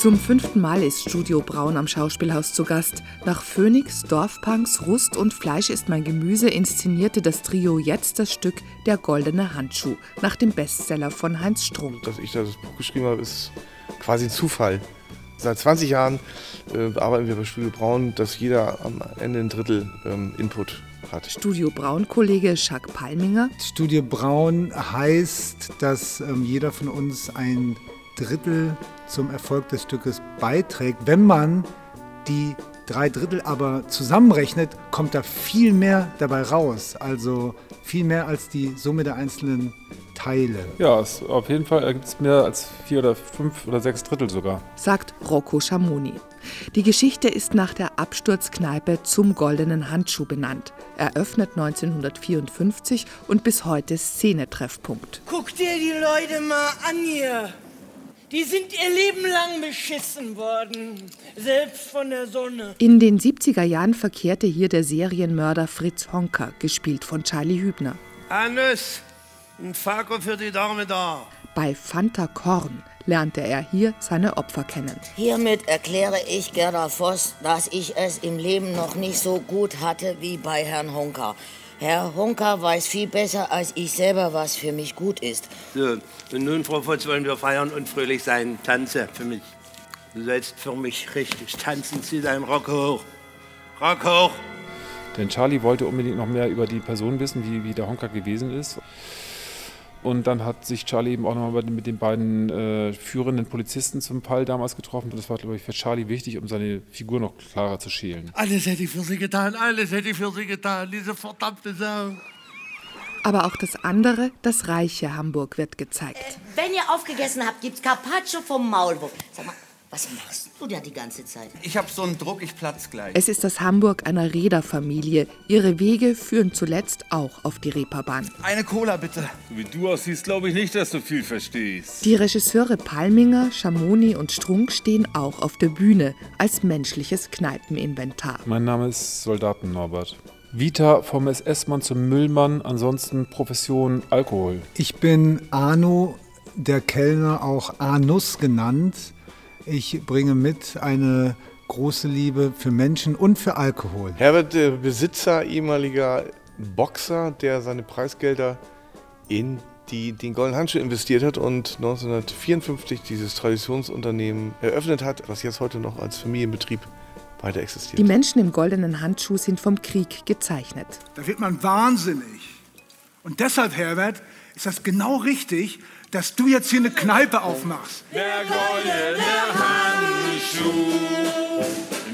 Zum fünften Mal ist Studio Braun am Schauspielhaus zu Gast. Nach Phoenix, Dorfpunks, Rust und Fleisch ist mein Gemüse inszenierte das Trio jetzt das Stück Der goldene Handschuh nach dem Bestseller von Heinz Strunk. Dass ich das Buch geschrieben habe, ist quasi ein Zufall. Seit 20 Jahren äh, arbeiten wir bei Studio Braun, dass jeder am Ende ein Drittel ähm, Input hat. Studio Braun-Kollege Jacques Palminger. Studio Braun heißt, dass ähm, jeder von uns ein Drittel zum Erfolg des Stückes beiträgt. Wenn man die drei Drittel aber zusammenrechnet, kommt da viel mehr dabei raus. Also viel mehr als die Summe der einzelnen Teile. Ja, es, auf jeden Fall ergibt es mehr als vier oder fünf oder sechs Drittel sogar. Sagt Rocco Schamoni. Die Geschichte ist nach der Absturzkneipe zum Goldenen Handschuh benannt. Eröffnet 1954 und bis heute Szenetreffpunkt. Guck dir die Leute mal an hier. Die sind ihr Leben lang beschissen worden, selbst von der Sonne. In den 70er Jahren verkehrte hier der Serienmörder Fritz Honka, gespielt von Charlie Hübner. Hannes, ein Faker für die Dame da. Bei Fanta Korn lernte er hier seine Opfer kennen. Hiermit erkläre ich Gerda Voss, dass ich es im Leben noch nicht so gut hatte wie bei Herrn Honka. Herr Honka weiß viel besser als ich selber, was für mich gut ist. So, und nun, Frau Voss, wollen wir feiern und fröhlich sein. Tanze für mich. Du sollst für mich richtig tanzen. Zieh deinen Rock hoch. Rock hoch. Denn Charlie wollte unbedingt noch mehr über die Person wissen, wie, wie der Honka gewesen ist. Und dann hat sich Charlie eben auch nochmal mit den beiden äh, führenden Polizisten zum Fall damals getroffen. Das war, glaube ich, für Charlie wichtig, um seine Figur noch klarer zu schälen. Alles hätte ich für sie getan, alles hätte ich für sie getan, diese verdammte Sau. Aber auch das andere, das reiche Hamburg, wird gezeigt. Äh, wenn ihr aufgegessen habt, gibt's Carpaccio vom Maulwurf. Sag mal, was machst du da die ganze Zeit? Ich hab so einen Druck, ich platz gleich. Es ist das Hamburg einer Reederfamilie. Ihre Wege führen zuletzt auch auf die Reeperbahn. Eine Cola bitte. So wie du aussiehst, glaube ich nicht, dass du viel verstehst. Die Regisseure Palminger, Schamoni und Strunk stehen auch auf der Bühne als menschliches Kneipeninventar. Mein Name ist Soldaten Norbert. Vita vom SS-Mann zum Müllmann, ansonsten Profession Alkohol. Ich bin Arno, der Kellner auch Anus genannt. Ich bringe mit eine große Liebe für Menschen und für Alkohol. Herbert, der Besitzer, ehemaliger Boxer, der seine Preisgelder in die, den Goldenen Handschuh investiert hat und 1954 dieses Traditionsunternehmen eröffnet hat, was jetzt heute noch als Familienbetrieb weiter existiert. Die Menschen im Goldenen Handschuh sind vom Krieg gezeichnet. Da wird man wahnsinnig. Und deshalb, Herbert, ist das genau richtig, dass du jetzt hier eine Kneipe aufmachst. Der goldene Handschuh,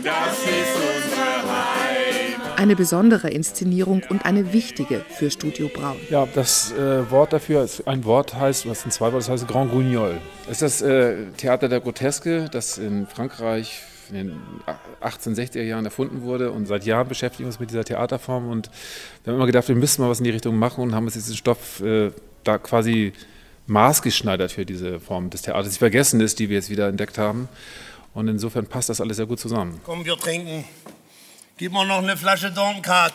das ist unsere Heimat. Eine besondere Inszenierung und eine wichtige für Studio Braun. Ja, das äh, Wort dafür, ist, ein Wort heißt, was sind zwei Worte, das heißt Grand Guignol. Das ist das äh, Theater der Groteske, das in Frankreich in den 1860er Jahren erfunden wurde und seit Jahren beschäftigen wir uns mit dieser Theaterform und wir haben immer gedacht, wir müssen mal was in die Richtung machen und haben uns diesen Stoff äh, da quasi maßgeschneidert für diese Form des Theaters, die vergessen ist, die wir jetzt wieder entdeckt haben. Und insofern passt das alles sehr gut zusammen. Komm, wir trinken. Gib mir noch eine Flasche Dornkart.